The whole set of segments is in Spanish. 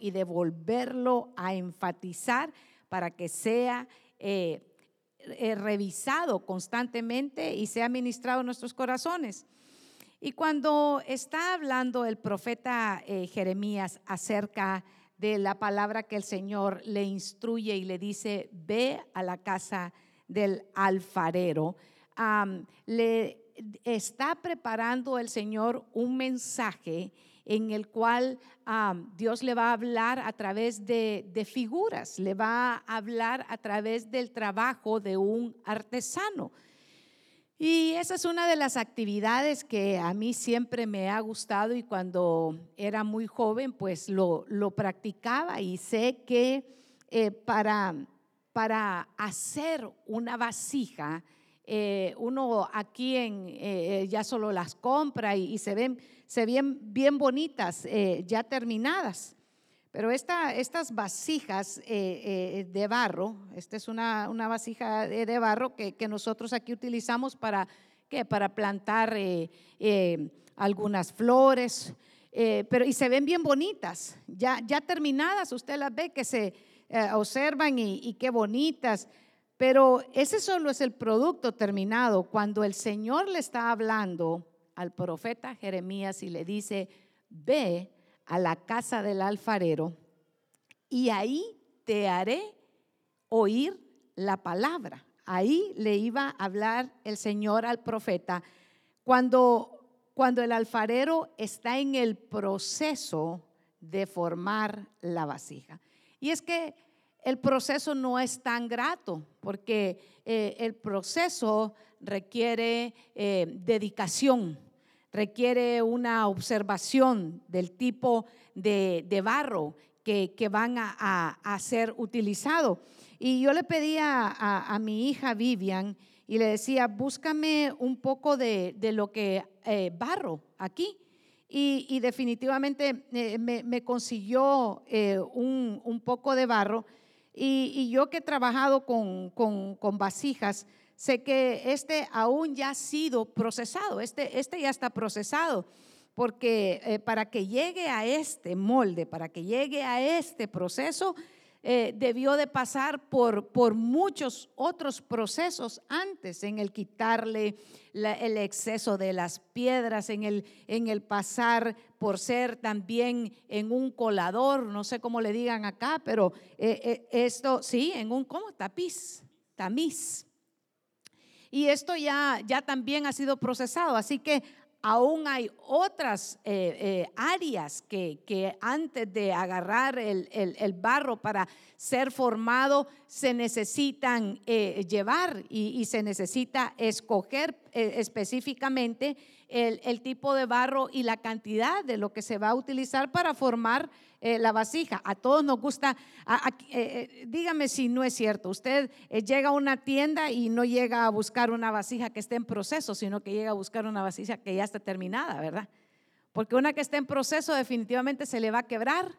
y de volverlo a enfatizar para que sea eh, eh, revisado constantemente y sea ministrado en nuestros corazones. Y cuando está hablando el profeta eh, Jeremías acerca de la palabra que el Señor le instruye y le dice, ve a la casa del alfarero, le está preparando el Señor un mensaje en el cual Dios le va a hablar a través de, figuras, le va a hablar a través del trabajo de un artesano. Y esa es una de las actividades que a mí siempre me ha gustado y cuando era muy joven pues lo, lo practicaba y sé que eh, para, para hacer una vasija, eh, uno aquí en, eh, ya solo las compra y, se ven, se ven bien bonitas, ya terminadas. Pero esta, estas vasijas eh, eh, de barro, esta es una, una vasija de, barro que, que, nosotros aquí utilizamos para, para plantar eh, algunas flores, pero y se ven bien bonitas, ya, ya terminadas, usted las ve que se observan y, y qué bonitas. Pero ese solo es el producto terminado. Cuando el Señor le está hablando al profeta Jeremías y le dice, ve, a la casa del alfarero y ahí te haré oír la palabra. Ahí le iba a hablar el Señor al profeta cuando, cuando el alfarero está en el proceso de formar la vasija. Y es que el proceso no es tan grato porque eh, el proceso requiere eh, dedicación requiere una observación del tipo de, barro que, van a, ser utilizado. Y yo le pedía a, mi hija Vivian y le decía, búscame un poco de, lo que eh, barro aquí. Y, definitivamente eh, me, consiguió eh, un, poco de barro. Y, yo que he trabajado con, con vasijas, sé que este aún ya ha sido procesado, este, este ya está procesado, porque eh, para que llegue a este molde, para que llegue a este proceso, eh, debió de pasar por, por muchos otros procesos antes, en el quitarle el exceso de las piedras, en el, en el pasar por ser también en un colador, no sé cómo le digan acá, pero eh, esto, sí, en un, ¿cómo? Tapiz, tamiz. Y esto ya, ya también ha sido procesado, así que aún hay otras eh, eh, áreas que, que, antes de agarrar el, el, barro para ser formado se necesitan eh, llevar y, se necesita escoger específicamente el, tipo de barro y la cantidad de lo que se va a utilizar para formar eh, la vasija. A todos nos gusta, eh, eh, dígame si no es cierto, usted llega a una tienda y no llega a buscar una vasija que esté en proceso, sino que llega a buscar una vasija que ya está terminada, ¿verdad? Porque una que esté en proceso definitivamente se le va a quebrar.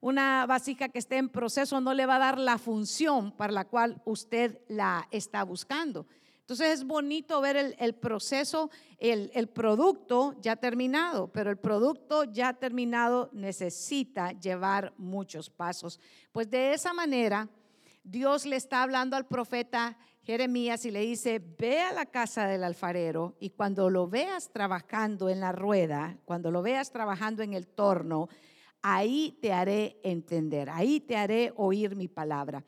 Una vasija que esté en proceso no le va a dar la función para la cual usted la está buscando. Entonces es bonito ver el, proceso, el, el, producto ya terminado, pero el producto ya terminado necesita llevar muchos pasos. Pues de esa manera, Dios le está hablando al profeta Jeremías y le dice, ve a la casa del alfarero y cuando lo veas trabajando en la rueda, cuando lo veas trabajando en el torno, ahí te haré entender, ahí te haré oír mi palabra.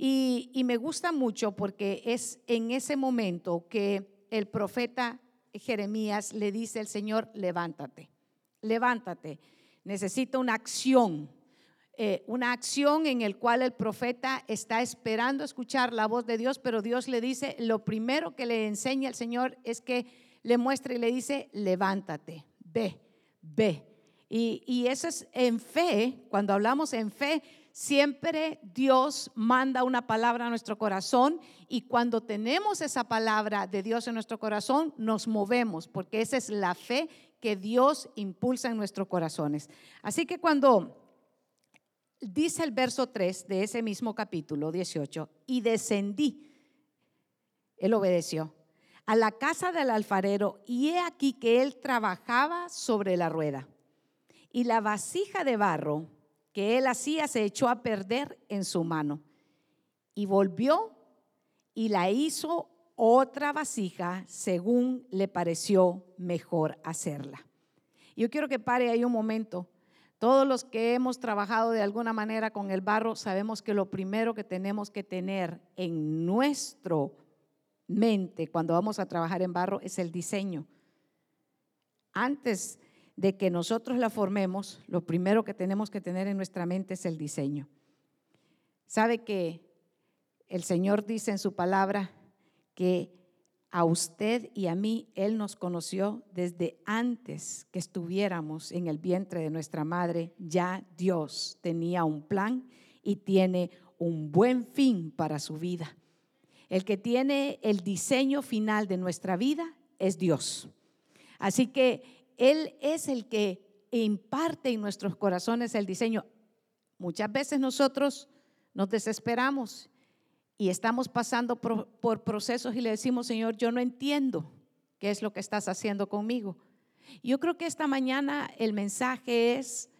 Y, me gusta mucho porque es en ese momento que el profeta Jeremías le dice al Señor, levántate, levántate, necesita una acción, eh, una acción en el cual el profeta está esperando escuchar la voz de Dios, pero Dios le dice, lo primero que le enseña el Señor es que le muestra y le dice, levántate, ve, ve. Y, y eso es en fe, cuando hablamos en fe, Siempre Dios manda una palabra a nuestro corazón y cuando tenemos esa palabra de Dios en nuestro corazón, nos movemos, porque esa es la fe que Dios impulsa en nuestros corazones. Así que cuando dice el verso 3 de ese mismo capítulo 18, y descendí, él obedeció a la casa del alfarero y he aquí que él trabajaba sobre la rueda. Y la vasija de barro que él hacía se echó a perder en su mano. Y volvió y la hizo otra vasija según le pareció mejor hacerla. Yo quiero que pare ahí un momento. Todos los que hemos trabajado de alguna manera con el barro sabemos que lo primero que tenemos que tener en nuestro mente cuando vamos a trabajar en barro es el diseño. Antes de que nosotros la formemos, lo primero que tenemos que tener en nuestra mente es el diseño. ¿Sabe que el Señor dice en su palabra que a usted y a mí Él nos conoció desde antes que estuviéramos en el vientre de nuestra madre. Ya Dios tenía un plan y tiene un buen fin para su vida. El que tiene el diseño final de nuestra vida es Dios. Así que Él es el que imparte en nuestros corazones el diseño. Muchas veces nosotros nos desesperamos y estamos pasando por, procesos y le decimos, Señor, yo no entiendo qué es lo que estás haciendo conmigo. Yo creo que esta mañana el mensaje es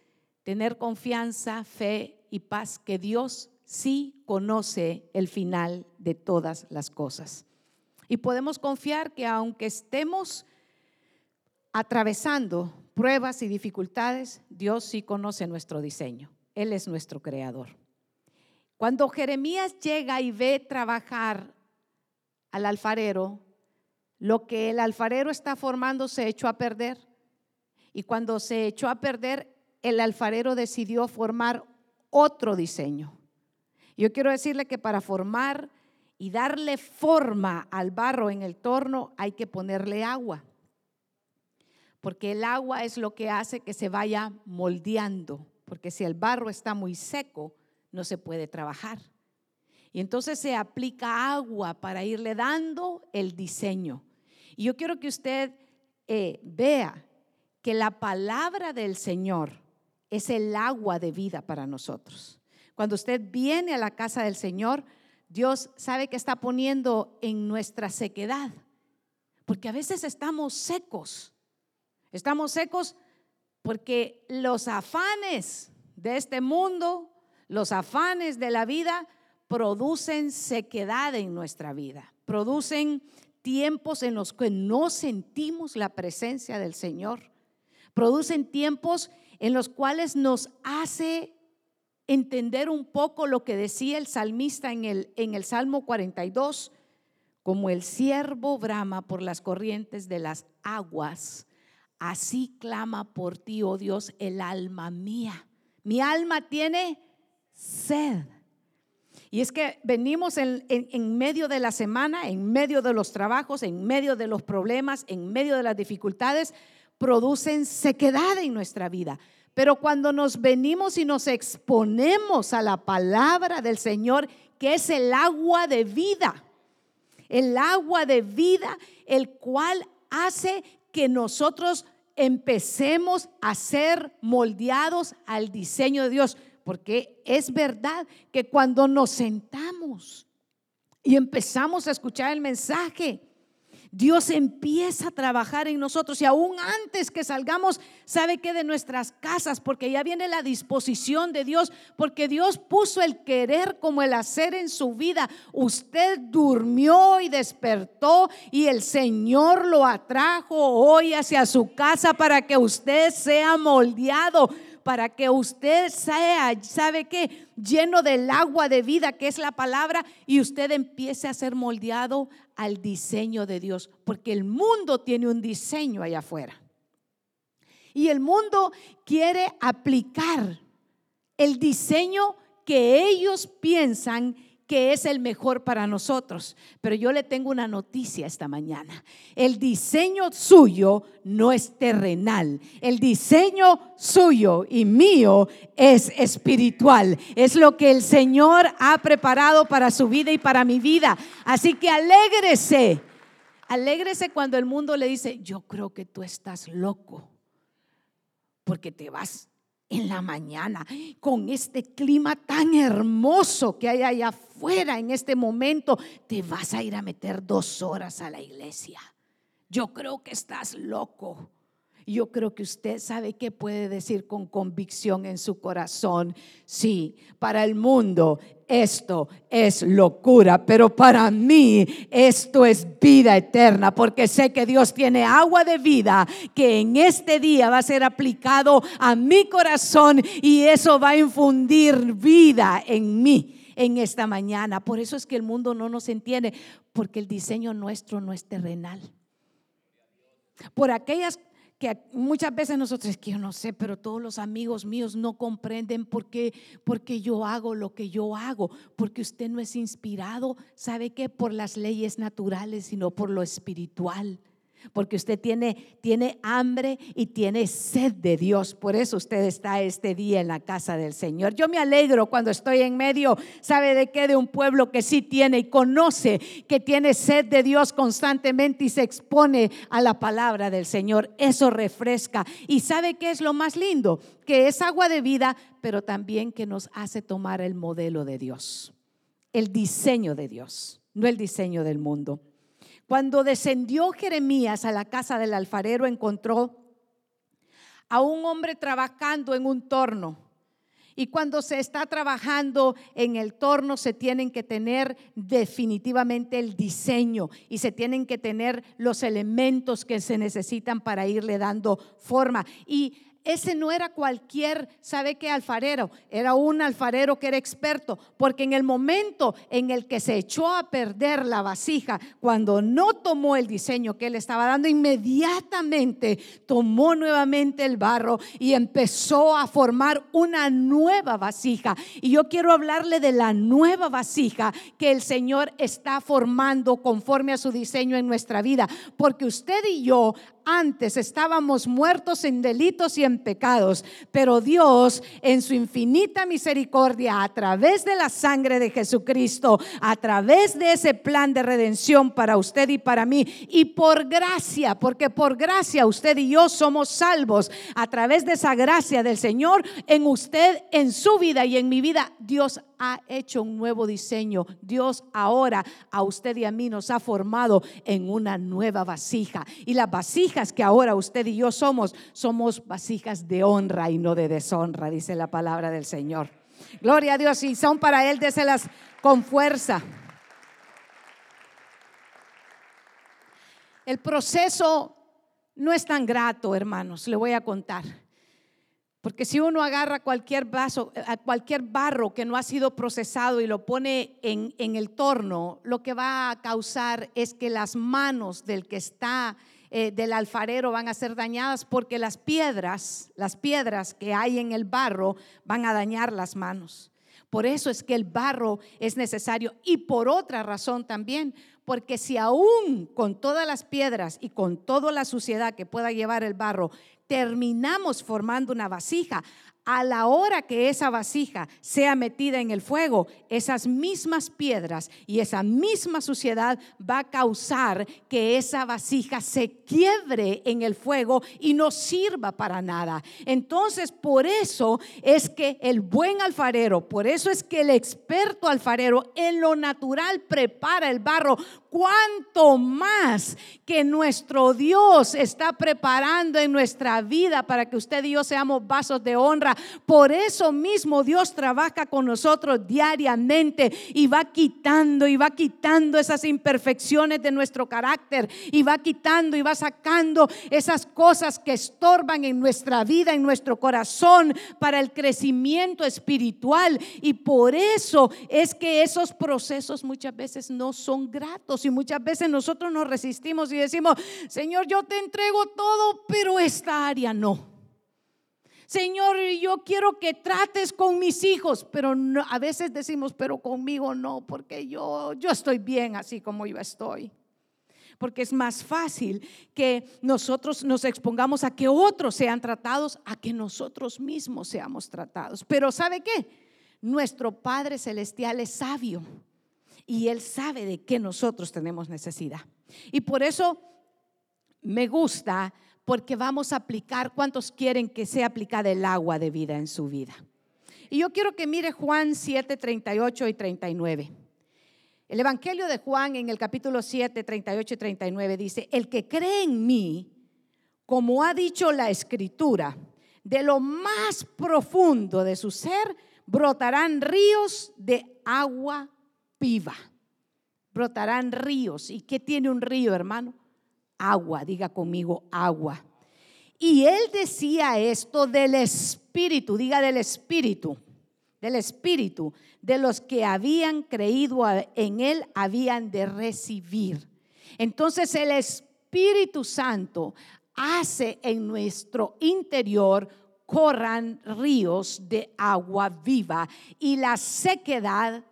tener confianza, fe y paz, que Dios sí conoce el final de todas las cosas. Y podemos confiar que aunque estemos atravesando pruebas y dificultades, Dios sí conoce nuestro diseño. Él es nuestro creador. Cuando Jeremías llega y ve trabajar al alfarero, lo que el alfarero está formando se echó a perder. Y cuando se echó a perder, el alfarero decidió formar otro diseño. Yo quiero decirle que para formar y darle forma al barro en el torno hay que ponerle agua. Porque el agua es lo que hace que se vaya moldeando. Porque si el barro está muy seco, no se puede trabajar. Y entonces se aplica agua para irle dando el diseño. Y yo quiero que usted eh, vea que la palabra del Señor es el agua de vida para nosotros. Cuando usted viene a la casa del Señor, Dios sabe que está poniendo en nuestra sequedad. Porque a veces estamos secos. Estamos secos porque los afanes de este mundo, los afanes de la vida producen sequedad en nuestra vida, producen tiempos en los que no sentimos la presencia del Señor, producen tiempos en los cuales nos hace entender un poco lo que decía el salmista en el, en el Salmo 42, como el siervo brama por las corrientes de las aguas, así clama por ti, oh Dios, el alma mía. Mi alma tiene sed. Y es que venimos en, medio de la semana, en medio de los trabajos, en medio de los problemas, en medio de las dificultades, producen sequedad en nuestra vida. Pero cuando nos venimos y nos exponemos a la palabra del Señor, que es el agua de vida, el agua de vida, el cual hace que nosotros empecemos a ser moldeados al diseño de Dios. Porque es verdad que cuando nos sentamos y empezamos a escuchar el mensaje, Dios empieza a trabajar en nosotros y aún antes que salgamos, sabe que de nuestras casas, porque ya viene la disposición de Dios, porque Dios puso el querer como el hacer en su vida. Usted durmió y despertó y el Señor lo atrajo hoy hacia su casa para que usted sea moldeado para que usted sea, ¿sabe qué? Lleno del agua de vida que es la palabra y usted empiece a ser moldeado al diseño de Dios, porque el mundo tiene un diseño allá afuera. Y el mundo quiere aplicar el diseño que ellos piensan que es el mejor para nosotros. Pero yo le tengo una noticia esta mañana. El diseño suyo no es terrenal. El diseño suyo y mío es espiritual. Es lo que el Señor ha preparado para su vida y para mi vida. Así que alégrese. Alégrese cuando el mundo le dice, yo creo que tú estás loco porque te vas en la mañana, con este clima tan hermoso que hay allá afuera en este momento, te vas a ir a meter dos horas a la iglesia. Yo creo que estás loco. Yo creo que usted sabe que puede decir con convicción en su corazón, sí, para el mundo esto es locura, pero para mí esto es vida eterna, porque sé que Dios tiene agua de vida que en este día va a ser aplicado a mi corazón y eso va a infundir vida en mí en esta mañana. Por eso es que el mundo no nos entiende, porque el diseño nuestro no es terrenal. Por aquellas que muchas veces nosotros, es que yo no sé, pero todos los amigos míos no comprenden por qué, porque yo hago lo que yo hago, porque usted no es inspirado, ¿sabe qué? Por las leyes naturales, sino por lo espiritual porque usted tiene, tiene hambre y tiene sed de Dios. Por eso usted está este día en la casa del Señor. Yo me alegro cuando estoy en medio, ¿sabe de qué? De un pueblo que sí tiene y conoce que tiene sed de Dios constantemente y se expone a la palabra del Señor. Eso refresca. ¿Y sabe qué es lo más lindo? Que es agua de vida, pero también que nos hace tomar el modelo de Dios, el diseño de Dios, no el diseño del mundo. Cuando descendió Jeremías a la casa del alfarero, encontró a un hombre trabajando en un torno. Y cuando se está trabajando en el torno, se tienen que tener definitivamente el diseño y se tienen que tener los elementos que se necesitan para irle dando forma. Y ese no era cualquier, ¿sabe qué alfarero? Era un alfarero que era experto, porque en el momento en el que se echó a perder la vasija, cuando no tomó el diseño que él estaba dando, inmediatamente tomó nuevamente el barro y empezó a formar una nueva vasija. Y yo quiero hablarle de la nueva vasija que el Señor está formando conforme a su diseño en nuestra vida, porque usted y yo antes estábamos muertos en delitos y en pecados, pero Dios en su infinita misericordia, a través de la sangre de Jesucristo, a través de ese plan de redención para usted y para mí, y por gracia, porque por gracia usted y yo somos salvos, a través de esa gracia del Señor en usted, en su vida y en mi vida, Dios ha hecho un nuevo diseño. Dios ahora a usted y a mí nos ha formado en una nueva vasija. Y las vasijas que ahora usted y yo somos, somos vasijas de honra y no de deshonra, dice la palabra del Señor. Gloria a Dios. Y son para Él, déselas con fuerza. El proceso no es tan grato, hermanos, le voy a contar. Porque si uno agarra cualquier vaso, a cualquier barro que no ha sido procesado y lo pone en, en, el torno, lo que va a causar es que las manos del que está, eh, del alfarero, van a ser dañadas porque las piedras, las piedras que hay en el barro van a dañar las manos. Por eso es que el barro es necesario y por otra razón también, porque si aún con todas las piedras y con toda la suciedad que pueda llevar el barro, terminamos formando una vasija, a la hora que esa vasija sea metida en el fuego, esas mismas piedras y esa misma suciedad va a causar que esa vasija se quiebre en el fuego y no sirva para nada. Entonces, por eso es que el buen alfarero, por eso es que el experto alfarero en lo natural prepara el barro cuánto más que nuestro Dios está preparando en nuestra vida para que usted y yo seamos vasos de honra. Por eso mismo Dios trabaja con nosotros diariamente y va quitando y va quitando esas imperfecciones de nuestro carácter y va quitando y va sacando esas cosas que estorban en nuestra vida, en nuestro corazón para el crecimiento espiritual. Y por eso es que esos procesos muchas veces no son gratos y muchas veces nosotros nos resistimos y decimos, Señor, yo te entrego todo, pero esta área no. Señor, yo quiero que trates con mis hijos, pero a veces decimos, pero conmigo no, porque yo, yo estoy bien así como yo estoy. Porque es más fácil que nosotros nos expongamos a que otros sean tratados, a que nosotros mismos seamos tratados. Pero ¿sabe qué? Nuestro Padre Celestial es sabio y Él sabe de qué nosotros tenemos necesidad. Y por eso me gusta porque vamos a aplicar, ¿cuántos quieren que sea aplicada el agua de vida en su vida? Y yo quiero que mire Juan 7, 38 y 39. El Evangelio de Juan en el capítulo 7, 38 y 39 dice, el que cree en mí, como ha dicho la escritura, de lo más profundo de su ser brotarán ríos de agua viva. Brotarán ríos. ¿Y qué tiene un río, hermano? Agua, diga conmigo, agua. Y él decía esto del Espíritu, diga del Espíritu, del Espíritu, de los que habían creído en él, habían de recibir. Entonces el Espíritu Santo hace en nuestro interior corran ríos de agua viva y la sequedad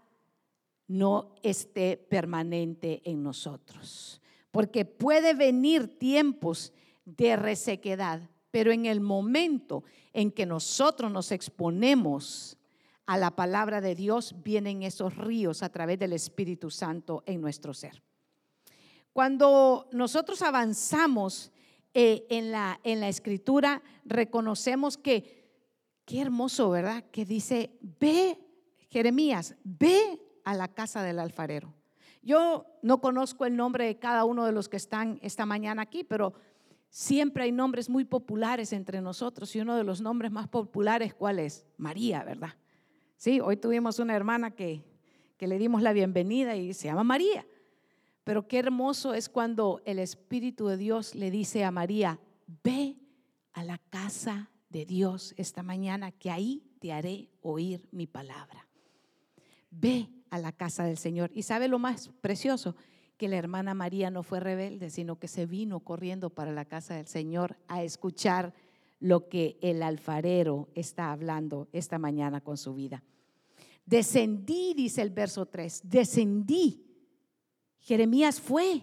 no esté permanente en nosotros. Porque puede venir tiempos de resequedad, pero en el momento en que nosotros nos exponemos a la palabra de Dios, vienen esos ríos a través del Espíritu Santo en nuestro ser. Cuando nosotros avanzamos eh, en, la, en la escritura reconocemos que, qué hermoso, ¿verdad? Que dice, ve, Jeremías, ve a la casa del alfarero. Yo no conozco el nombre de cada uno de los que están esta mañana aquí, pero siempre hay nombres muy populares entre nosotros y uno de los nombres más populares, ¿cuál es? María, ¿verdad? Sí, hoy tuvimos una hermana que, que le dimos la bienvenida y se llama María. Pero qué hermoso es cuando el Espíritu de Dios le dice a María, ve a la casa de Dios esta mañana, que ahí te haré oír mi palabra. Ve a la casa del Señor. Y sabe lo más precioso, que la hermana María no fue rebelde, sino que se vino corriendo para la casa del Señor a escuchar lo que el alfarero está hablando esta mañana con su vida. Descendí, dice el verso 3, descendí Jeremías fue,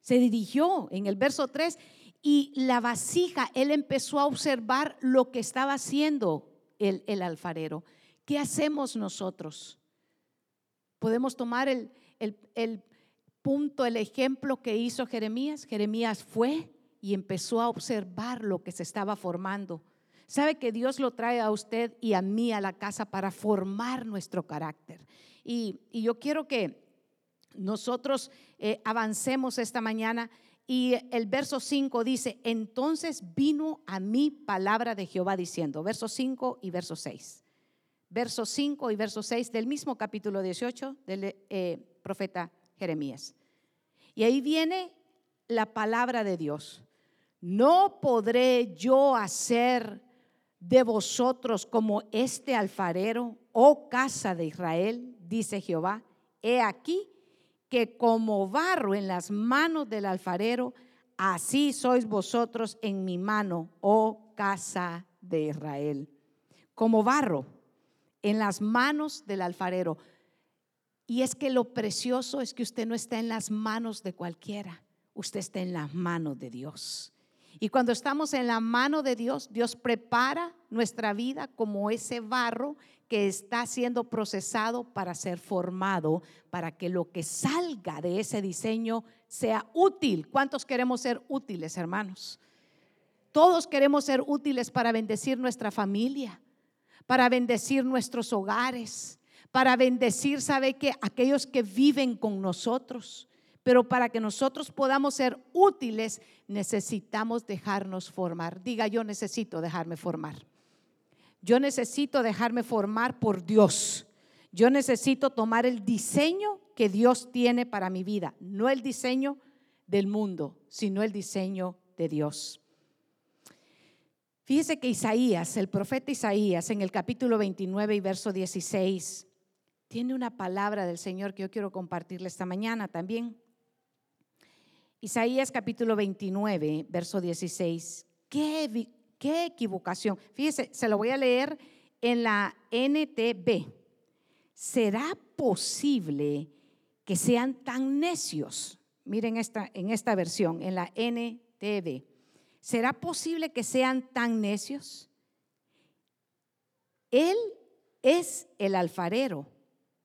se dirigió en el verso 3 y la vasija, él empezó a observar lo que estaba haciendo el, el alfarero. ¿Qué hacemos nosotros? Podemos tomar el, el, el punto, el ejemplo que hizo Jeremías. Jeremías fue y empezó a observar lo que se estaba formando. Sabe que Dios lo trae a usted y a mí a la casa para formar nuestro carácter. Y, y yo quiero que nosotros eh, avancemos esta mañana y el verso 5 dice, entonces vino a mí palabra de Jehová diciendo, verso 5 y verso 6. Verso 5 y verso 6 del mismo capítulo 18 del eh, profeta Jeremías. Y ahí viene la palabra de Dios. No podré yo hacer de vosotros como este alfarero, oh casa de Israel, dice Jehová. He aquí que como barro en las manos del alfarero, así sois vosotros en mi mano, oh casa de Israel. Como barro en las manos del alfarero. Y es que lo precioso es que usted no está en las manos de cualquiera, usted está en las manos de Dios. Y cuando estamos en la mano de Dios, Dios prepara nuestra vida como ese barro que está siendo procesado para ser formado, para que lo que salga de ese diseño sea útil. ¿Cuántos queremos ser útiles, hermanos? Todos queremos ser útiles para bendecir nuestra familia, para bendecir nuestros hogares, para bendecir, ¿sabe que Aquellos que viven con nosotros. Pero para que nosotros podamos ser útiles, necesitamos dejarnos formar. Diga, yo necesito dejarme formar. Yo necesito dejarme formar por Dios. Yo necesito tomar el diseño que Dios tiene para mi vida, no el diseño del mundo, sino el diseño de Dios. Fíjese que Isaías, el profeta Isaías, en el capítulo 29 y verso 16, tiene una palabra del Señor que yo quiero compartirle esta mañana también. Isaías capítulo 29, verso 16. Qué qué equivocación. Fíjese, se lo voy a leer en la NTB. ¿Será posible que sean tan necios? Miren esta, en esta versión, en la NTB. ¿Será posible que sean tan necios? Él es el alfarero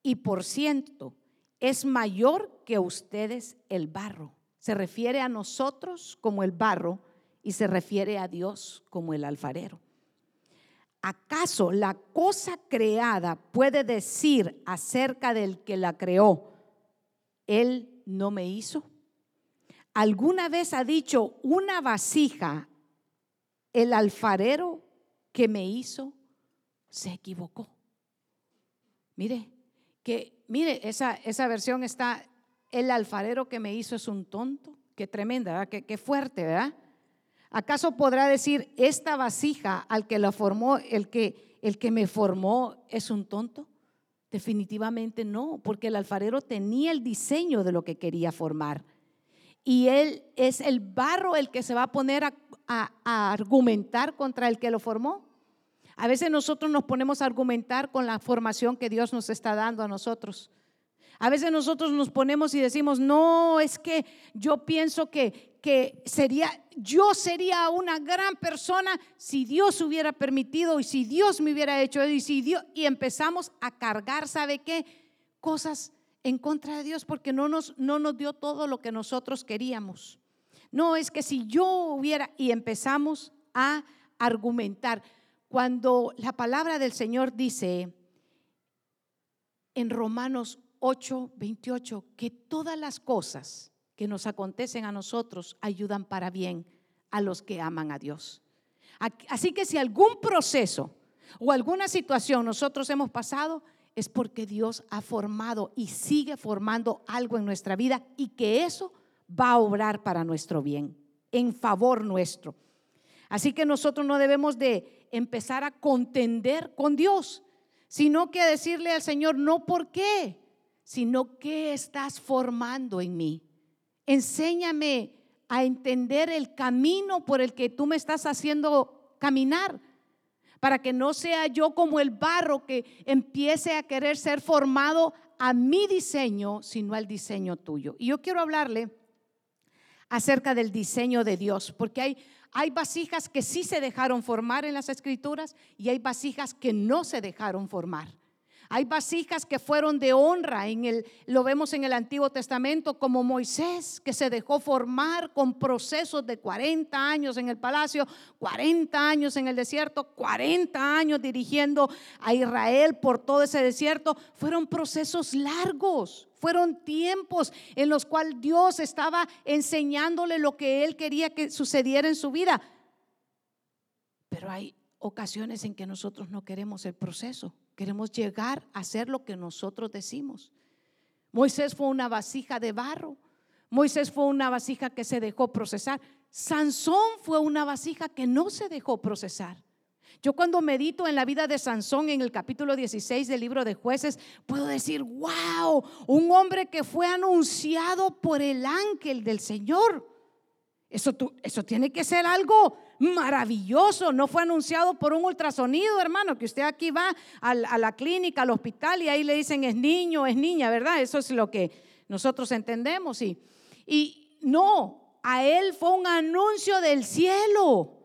y por ciento es mayor que ustedes el barro. Se refiere a nosotros como el barro y se refiere a Dios como el alfarero. ¿Acaso la cosa creada puede decir acerca del que la creó, Él no me hizo? ¿Alguna vez ha dicho una vasija el alfarero que me hizo se equivocó. Mire, que mire, esa, esa versión está, el alfarero que me hizo es un tonto. Qué tremenda. Qué, qué fuerte, ¿verdad? ¿Acaso podrá decir, esta vasija al que la formó, el que, el que me formó es un tonto? Definitivamente no, porque el alfarero tenía el diseño de lo que quería formar. Y él es el barro el que se va a poner a, argumentar contra el que lo formó. A veces nosotros nos ponemos a argumentar con la formación que Dios nos está dando a nosotros. A veces nosotros nos ponemos y decimos, no, es que yo pienso que, que sería, yo sería una gran persona si Dios hubiera permitido y si Dios me hubiera hecho y si Dios, y empezamos a cargar, ¿sabe qué? Cosas en contra de Dios porque no nos, no nos dio todo lo que nosotros queríamos. No, es que si yo hubiera, y empezamos a argumentar. Cuando la palabra del Señor dice en Romanos 8, 28, que todas las cosas que nos acontecen a nosotros ayudan para bien a los que aman a Dios. Así que si algún proceso o alguna situación nosotros hemos pasado, es porque Dios ha formado y sigue formando algo en nuestra vida y que eso va a obrar para nuestro bien, en favor nuestro. Así que nosotros no debemos de empezar a contender con Dios, sino que decirle al Señor, no por qué, sino qué estás formando en mí. Enséñame a entender el camino por el que tú me estás haciendo caminar, para que no sea yo como el barro que empiece a querer ser formado a mi diseño, sino al diseño tuyo. Y yo quiero hablarle acerca del diseño de Dios, porque hay vasijas que sí se dejaron formar en las escrituras y hay vasijas que no se dejaron formar. Hay vasijas que fueron de honra, en el, lo vemos en el Antiguo Testamento, como Moisés, que se dejó formar con procesos de 40 años en el palacio, 40 años en el desierto, 40 años dirigiendo a Israel por todo ese desierto. Fueron procesos largos, fueron tiempos en los cuales Dios estaba enseñándole lo que Él quería que sucediera en su vida. Pero hay ocasiones en que nosotros no queremos el proceso. Queremos llegar a hacer lo que nosotros decimos. Moisés fue una vasija de barro. Moisés fue una vasija que se dejó procesar. Sansón fue una vasija que no se dejó procesar. Yo cuando medito en la vida de Sansón en el capítulo 16 del libro de jueces, puedo decir, wow, un hombre que fue anunciado por el ángel del Señor. Eso, eso tiene que ser algo maravilloso. No fue anunciado por un ultrasonido, hermano, que usted aquí va a, la clínica, al hospital y ahí le dicen es niño, es niña, ¿verdad? Eso es lo que nosotros entendemos. Y, y no, a él fue un anuncio del cielo,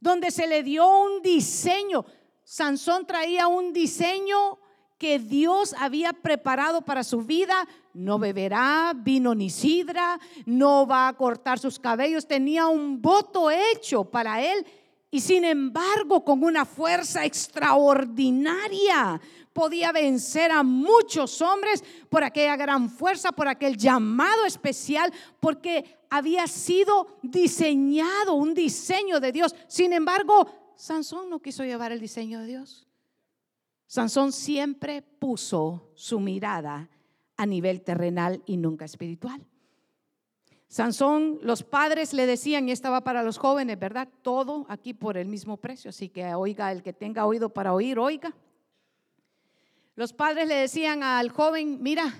donde se le dio un diseño. Sansón traía un diseño que Dios había preparado para su vida. No beberá vino ni sidra, no va a cortar sus cabellos. Tenía un voto hecho para él y sin embargo con una fuerza extraordinaria podía vencer a muchos hombres por aquella gran fuerza, por aquel llamado especial, porque había sido diseñado un diseño de Dios. Sin embargo, Sansón no quiso llevar el diseño de Dios. Sansón siempre puso su mirada a nivel terrenal y nunca espiritual. Sansón, los padres le decían, y estaba para los jóvenes, ¿verdad? Todo aquí por el mismo precio, así que oiga, el que tenga oído para oír, oiga. Los padres le decían al joven, mira,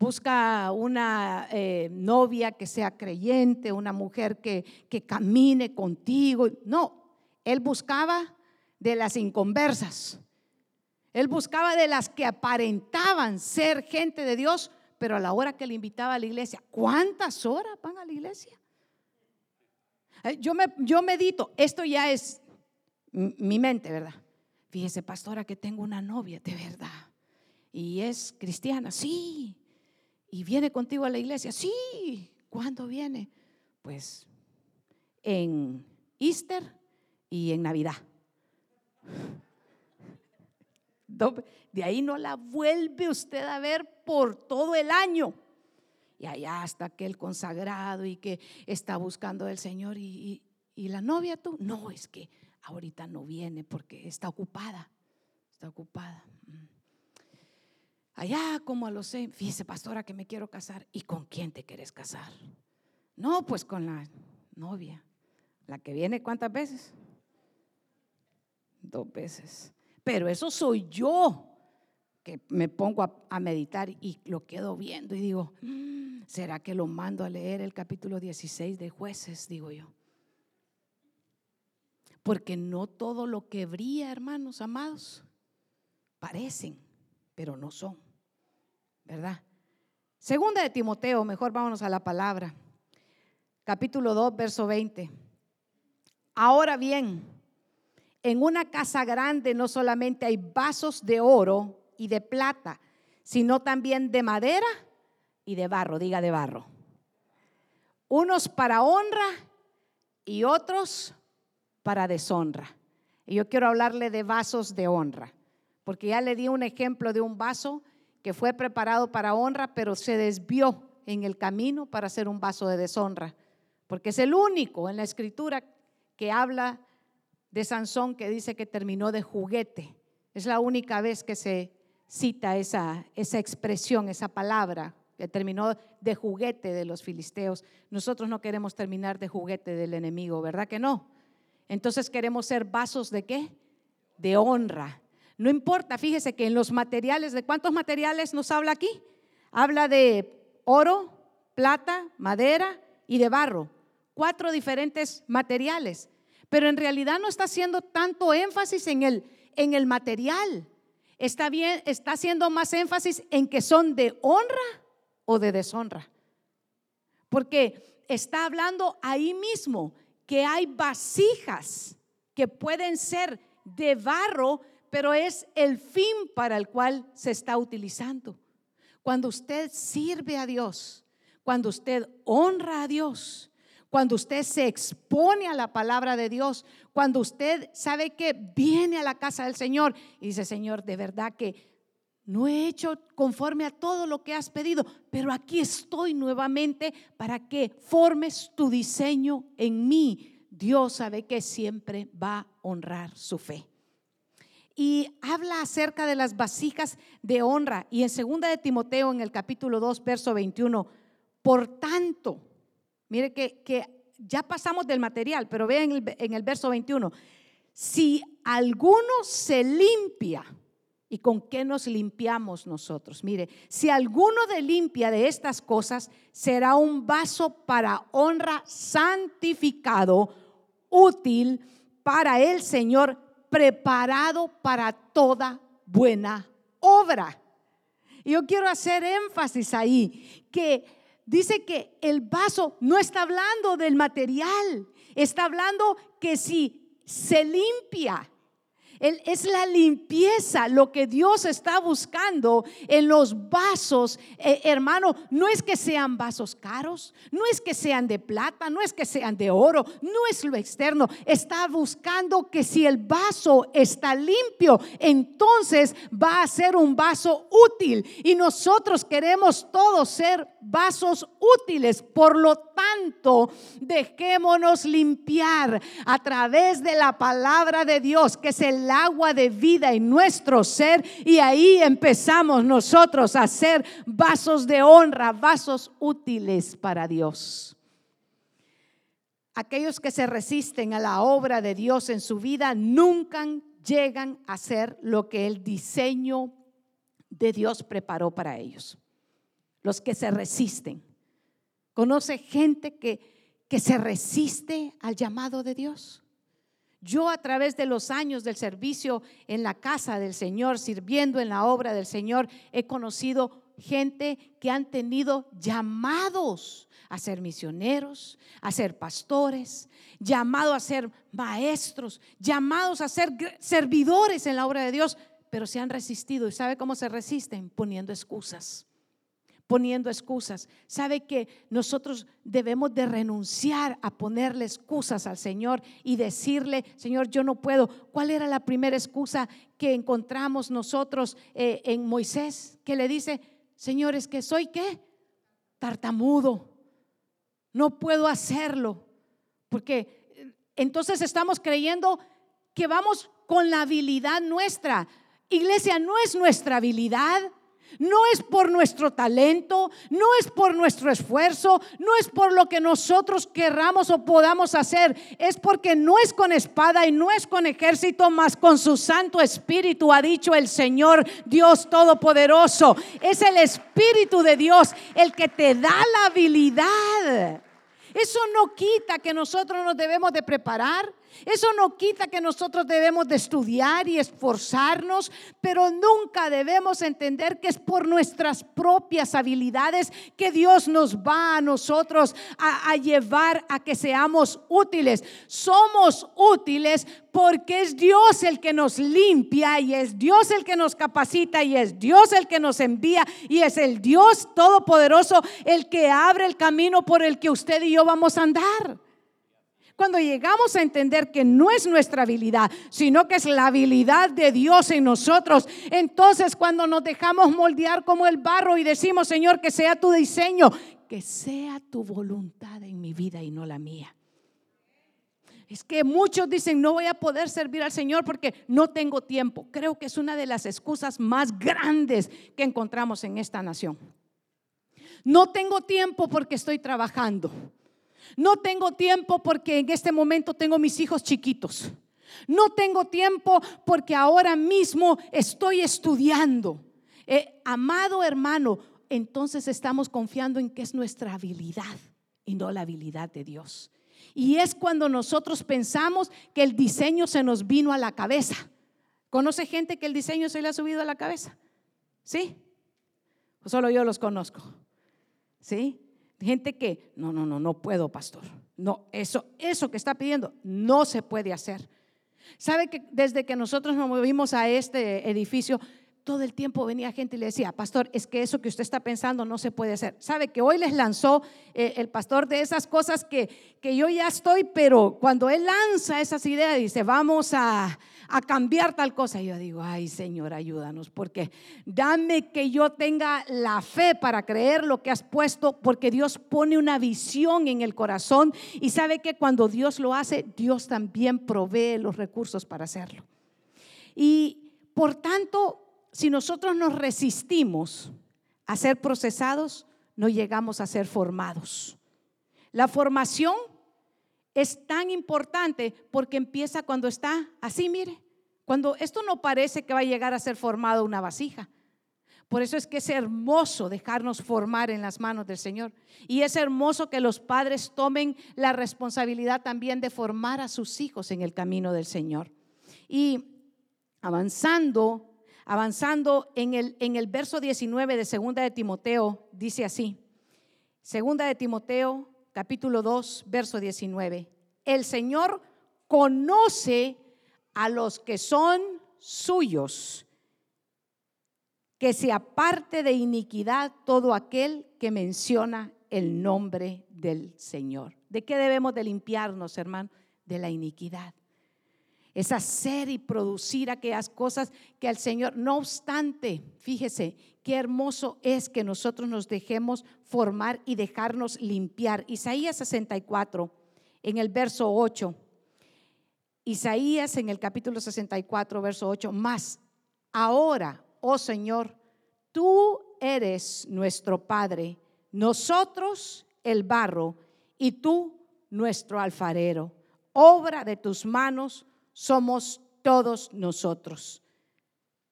busca una eh, novia que sea creyente, una mujer que, que camine contigo. No, él buscaba de las inconversas, él buscaba de las que aparentaban ser gente de Dios, pero a la hora que le invitaba a la iglesia, ¿cuántas horas van a la iglesia? Eh, yo, me, yo medito, esto ya es mi mente, ¿verdad? Fíjese, pastora, que tengo una novia, de verdad. Y es cristiana, sí. Y viene contigo a la iglesia, sí. ¿Cuándo viene? Pues en Easter y en Navidad. De ahí no la vuelve usted a ver por todo el año. Y allá está aquel consagrado y que está buscando el Señor. Y, ¿y la novia tú? No, es que ahorita no viene porque está ocupada, está ocupada. Mm. Allá como a los seis, fíjese pastora que me quiero casar. ¿Y con quién te quieres casar? No, pues con la novia. ¿La que viene cuántas veces? Dos veces. Pero eso soy yo que me pongo a, meditar y lo quedo viendo y digo, mm, ¿será que lo mando a leer el capítulo 16 de jueces? Digo yo. Porque no todo lo que brilla, hermanos amados, parecen, pero no son. ¿Verdad? Segunda de Timoteo, mejor vámonos a la palabra. Capítulo 2, verso 20. Ahora bien, en una casa grande no solamente hay vasos de oro y de plata, sino también de madera y de barro, diga de barro. Unos para honra y otros para deshonra. Y yo quiero hablarle de vasos de honra, porque ya le di un ejemplo de un vaso que fue preparado para honra, pero se desvió en el camino para ser un vaso de deshonra, porque es el único en la escritura que habla de Sansón que dice que terminó de juguete. Es la única vez que se cita esa, esa expresión, esa palabra, que terminó de juguete de los filisteos. Nosotros no queremos terminar de juguete del enemigo, ¿verdad que no? Entonces queremos ser vasos de qué? De honra. No importa, fíjese que en los materiales, ¿de cuántos materiales nos habla aquí? Habla de oro, plata, madera y de barro. Cuatro diferentes materiales. Pero en realidad no está haciendo tanto énfasis en el, en el material está bien, está haciendo más énfasis en que son de honra o de deshonra. Porque está hablando ahí mismo que hay vasijas que pueden ser de barro, pero es el fin para el cual se está utilizando. Cuando usted sirve a Dios, cuando usted honra a Dios, cuando usted se expone a la palabra de Dios, cuando usted sabe que viene a la casa del Señor y dice, Señor, de verdad que no he hecho conforme a todo lo que has pedido, pero aquí estoy nuevamente para que formes tu diseño en mí. Dios sabe que siempre va a honrar su fe. Y habla acerca de las vasijas de honra. Y en segunda de Timoteo, en el capítulo 2, verso 21, por tanto, Mire que, ya pasamos del material, pero vean en el, en el verso 21. Si alguno se limpia, ¿y con qué nos limpiamos nosotros? Mire, si alguno de limpia de estas cosas, será un vaso para honra santificado, útil para el Señor, preparado para toda buena obra. Yo quiero hacer énfasis ahí, que dice que el vaso no está hablando del material, está hablando que si se limpia, es la limpieza lo que Dios está buscando en los vasos. Eh, hermano, no es que sean vasos caros, no es que sean de plata, no es que sean de oro, no es lo externo. Está buscando que si el vaso está limpio, entonces va a ser un vaso útil. Y nosotros queremos todos ser vasos útiles. Por lo tanto, dejémonos limpiar a través de la palabra de Dios, que es el agua de vida en nuestro ser. Y ahí empezamos nosotros a ser vasos de honra, vasos útiles para Dios. Aquellos que se resisten a la obra de Dios en su vida nunca llegan a ser lo que el diseño de Dios preparó para ellos los que se resisten. ¿Conoce gente que, que se resiste al llamado de Dios? Yo a través de los años del servicio en la casa del Señor, sirviendo en la obra del Señor, he conocido gente que han tenido llamados a ser misioneros, a ser pastores, llamados a ser maestros, llamados a ser servidores en la obra de Dios, pero se han resistido. ¿Y sabe cómo se resisten? Poniendo excusas poniendo excusas. Sabe que nosotros debemos de renunciar a ponerle excusas al Señor y decirle, Señor, yo no puedo. ¿Cuál era la primera excusa que encontramos nosotros eh, en Moisés? Que le dice, Señor, es que soy qué? Tartamudo. No puedo hacerlo. Porque entonces estamos creyendo que vamos con la habilidad nuestra. Iglesia, no es nuestra habilidad. No es por nuestro talento, no es por nuestro esfuerzo, no es por lo que nosotros querramos o podamos hacer, es porque no es con espada y no es con ejército, más con su Santo Espíritu, ha dicho el Señor Dios Todopoderoso. Es el Espíritu de Dios el que te da la habilidad. Eso no quita que nosotros nos debemos de preparar. Eso no quita que nosotros debemos de estudiar y esforzarnos, pero nunca debemos entender que es por nuestras propias habilidades que Dios nos va a nosotros a, a llevar a que seamos útiles. Somos útiles porque es Dios el que nos limpia y es Dios el que nos capacita y es Dios el que nos envía y es el Dios todopoderoso el que abre el camino por el que usted y yo vamos a andar. Cuando llegamos a entender que no es nuestra habilidad, sino que es la habilidad de Dios en nosotros, entonces cuando nos dejamos moldear como el barro y decimos, Señor, que sea tu diseño, que sea tu voluntad en mi vida y no la mía. Es que muchos dicen, no voy a poder servir al Señor porque no tengo tiempo. Creo que es una de las excusas más grandes que encontramos en esta nación. No tengo tiempo porque estoy trabajando. No tengo tiempo porque en este momento tengo mis hijos chiquitos. No tengo tiempo porque ahora mismo estoy estudiando. Eh, amado hermano, entonces estamos confiando en que es nuestra habilidad y no la habilidad de Dios. Y es cuando nosotros pensamos que el diseño se nos vino a la cabeza. ¿Conoce gente que el diseño se le ha subido a la cabeza? ¿Sí? ¿O solo yo los conozco? ¿Sí? Gente que, no, no, no, no puedo, pastor. No, eso, eso que está pidiendo no se puede hacer. ¿Sabe que desde que nosotros nos movimos a este edificio, todo el tiempo venía gente y le decía, pastor, es que eso que usted está pensando no se puede hacer. Sabe que hoy les lanzó eh, el pastor de esas cosas que, que yo ya estoy, pero cuando él lanza esas ideas, dice, vamos a, a cambiar tal cosa. yo digo, ay Señor, ayúdanos, porque dame que yo tenga la fe para creer lo que has puesto, porque Dios pone una visión en el corazón y sabe que cuando Dios lo hace, Dios también provee los recursos para hacerlo. Y por tanto, si nosotros nos resistimos a ser procesados, no llegamos a ser formados. La formación es tan importante porque empieza cuando está así, mire, cuando esto no parece que va a llegar a ser formado una vasija. Por eso es que es hermoso dejarnos formar en las manos del Señor. Y es hermoso que los padres tomen la responsabilidad también de formar a sus hijos en el camino del Señor. Y avanzando Avanzando en el, en el verso 19 de Segunda de Timoteo, dice así. Segunda de Timoteo, capítulo 2, verso 19. El Señor conoce a los que son suyos, que se aparte de iniquidad todo aquel que menciona el nombre del Señor. ¿De qué debemos de limpiarnos, hermano? De la iniquidad es hacer y producir aquellas cosas que al Señor, no obstante, fíjese, qué hermoso es que nosotros nos dejemos formar y dejarnos limpiar. Isaías 64, en el verso 8. Isaías en el capítulo 64, verso 8, más ahora, oh Señor, tú eres nuestro Padre, nosotros el barro y tú nuestro alfarero, obra de tus manos somos todos nosotros.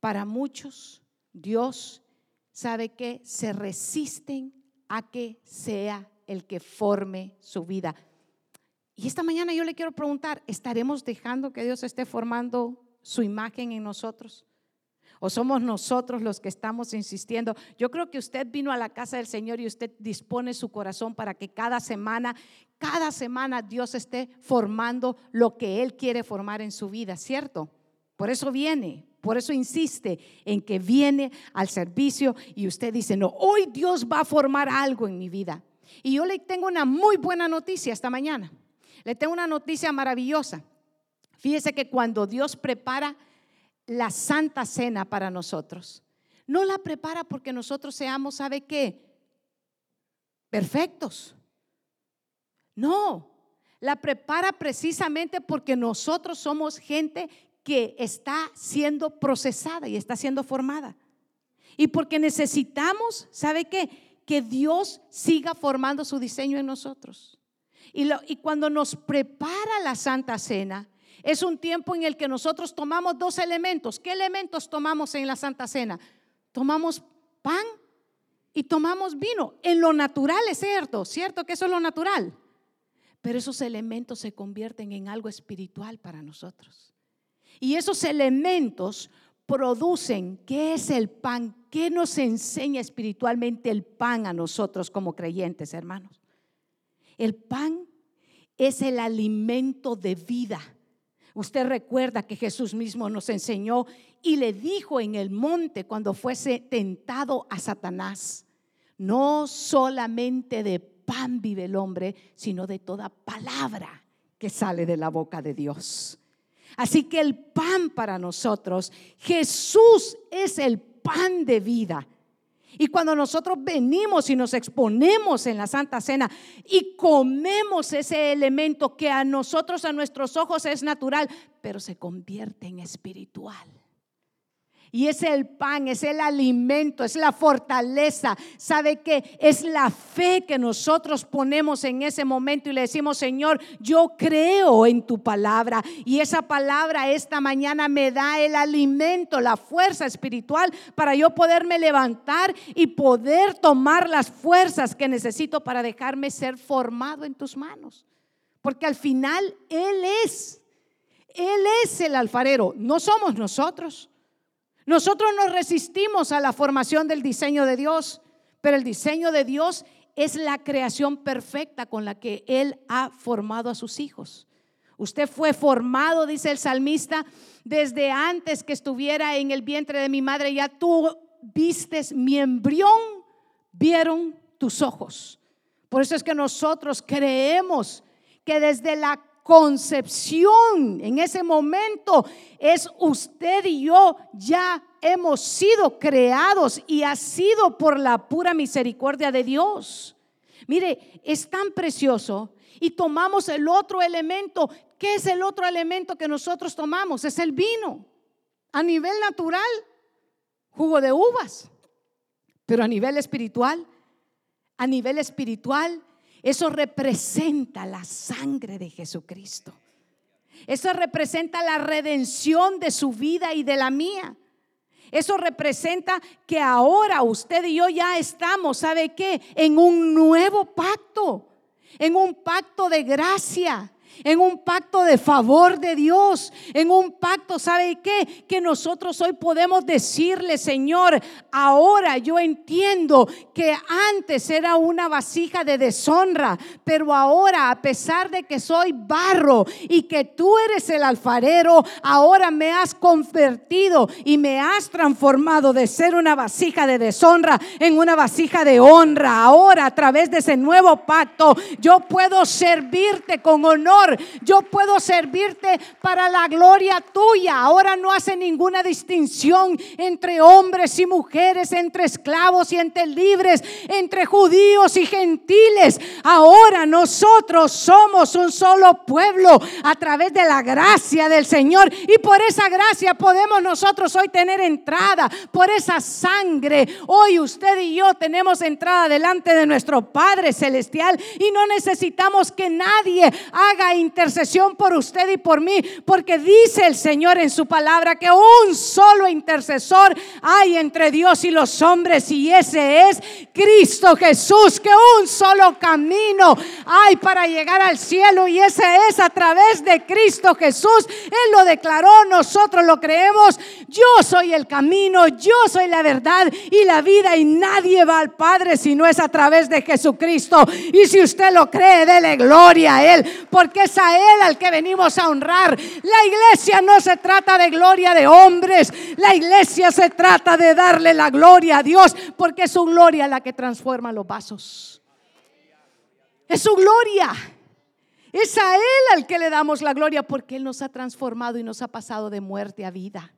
Para muchos, Dios sabe que se resisten a que sea el que forme su vida. Y esta mañana yo le quiero preguntar, ¿estaremos dejando que Dios esté formando su imagen en nosotros? ¿O somos nosotros los que estamos insistiendo? Yo creo que usted vino a la casa del Señor y usted dispone su corazón para que cada semana, cada semana Dios esté formando lo que Él quiere formar en su vida, ¿cierto? Por eso viene, por eso insiste en que viene al servicio y usted dice, no, hoy Dios va a formar algo en mi vida. Y yo le tengo una muy buena noticia esta mañana. Le tengo una noticia maravillosa. Fíjese que cuando Dios prepara la santa cena para nosotros. No la prepara porque nosotros seamos, ¿sabe qué? Perfectos. No, La prepara precisamente porque nosotros somos gente que está siendo procesada y está siendo formada. Y porque necesitamos, ¿sabe qué? Que Dios siga formando su diseño en nosotros. Y, y cuando nos prepara la Santa Cena, es un tiempo en el que nosotros tomamos dos elementos. ¿Qué elementos tomamos en la Santa Cena? Tomamos pan y tomamos vino. En lo natural es cierto, cierto que eso es lo natural. Pero esos elementos se convierten en algo espiritual para nosotros. Y esos elementos producen, ¿qué es el pan? ¿Qué nos enseña espiritualmente el pan a nosotros como creyentes, hermanos? El pan es el alimento de vida. Usted recuerda que Jesús mismo nos enseñó y le dijo en el monte cuando fuese tentado a Satanás, no solamente de pan vive el hombre, sino de toda palabra que sale de la boca de Dios. Así que el pan para nosotros, Jesús es el pan de vida. Y cuando nosotros venimos y nos exponemos en la Santa Cena y comemos ese elemento que a nosotros, a nuestros ojos es natural, pero se convierte en espiritual. Y es el pan, es el alimento, es la fortaleza. ¿Sabe que Es la fe que nosotros ponemos en ese momento y le decimos, Señor, yo creo en tu palabra. Y esa palabra esta mañana me da el alimento, la fuerza espiritual para yo poderme levantar y poder tomar las fuerzas que necesito para dejarme ser formado en tus manos. Porque al final Él es, Él es el alfarero, no somos nosotros. Nosotros nos resistimos a la formación del diseño de Dios, pero el diseño de Dios es la creación perfecta con la que Él ha formado a sus hijos. Usted fue formado, dice el salmista, desde antes que estuviera en el vientre de mi madre, ya tú vistes mi embrión, vieron tus ojos. Por eso es que nosotros creemos que desde la concepción en ese momento es usted y yo ya hemos sido creados y ha sido por la pura misericordia de Dios. Mire, es tan precioso y tomamos el otro elemento. ¿Qué es el otro elemento que nosotros tomamos? Es el vino. A nivel natural, jugo de uvas. Pero a nivel espiritual, a nivel espiritual, eso representa la sangre de Jesucristo. Eso representa la redención de su vida y de la mía. Eso representa que ahora usted y yo ya estamos, ¿sabe qué? En un nuevo pacto, en un pacto de gracia, en un pacto de favor de Dios, en un pacto, ¿sabe qué? Que nosotros hoy podemos decirle, Señor, ahora yo entiendo que antes era una vasija de deshonra, pero ahora a pesar de que soy barro y que tú eres el alfarero, ahora me has convertido y me has transformado de ser una vasija de deshonra en una vasija de honra. Ahora a través de ese nuevo pacto yo puedo servirte con honor yo puedo servirte para la gloria tuya. Ahora no hace ninguna distinción entre hombres y mujeres, entre esclavos y entre libres, entre judíos y gentiles. Ahora nosotros somos un solo pueblo a través de la gracia del Señor. Y por esa gracia podemos nosotros hoy tener entrada. Por esa sangre, hoy usted y yo tenemos entrada delante de nuestro Padre Celestial y no necesitamos que nadie haga intercesión por usted y por mí, porque dice el Señor en su palabra que un solo intercesor hay entre Dios y los hombres y ese es Cristo Jesús, que un solo camino hay para llegar al cielo y ese es a través de Cristo Jesús. Él lo declaró, nosotros lo creemos. Yo soy el camino, yo soy la verdad y la vida y nadie va al Padre si no es a través de Jesucristo. Y si usted lo cree, dele gloria a Él, porque es a Él al que venimos a honrar. La iglesia no se trata de gloria de hombres, la iglesia se trata de darle la gloria a Dios, porque es su gloria la que transforma los vasos. Es su gloria. Es a Él al que le damos la gloria porque Él nos ha transformado y nos ha pasado de muerte a vida.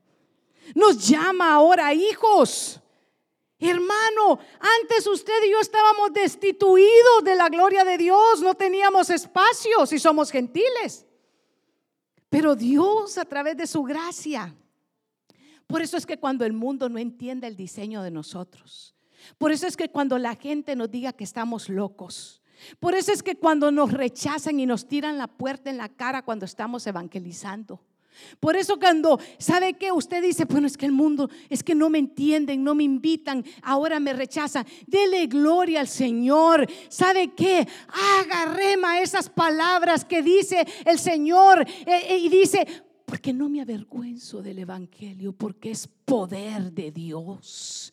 Nos llama ahora hijos. Hermano, antes usted y yo estábamos destituidos de la gloria de Dios, no teníamos espacio si somos gentiles. Pero Dios a través de su gracia. Por eso es que cuando el mundo no entiende el diseño de nosotros, por eso es que cuando la gente nos diga que estamos locos, por eso es que cuando nos rechazan y nos tiran la puerta en la cara cuando estamos evangelizando, por eso cuando, ¿sabe qué? Usted dice, bueno, es que el mundo, es que no me entienden, no me invitan, ahora me rechazan. Dele gloria al Señor. ¿Sabe qué? Haga rema esas palabras que dice el Señor eh, eh, y dice, porque no me avergüenzo del Evangelio, porque es poder de Dios.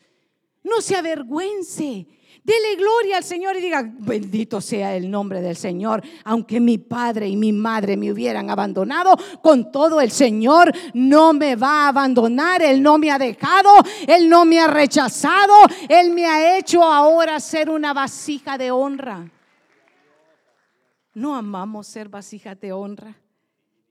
No se avergüence. Dele gloria al Señor y diga, bendito sea el nombre del Señor. Aunque mi padre y mi madre me hubieran abandonado, con todo el Señor no me va a abandonar. Él no me ha dejado, Él no me ha rechazado, Él me ha hecho ahora ser una vasija de honra. No amamos ser vasija de honra.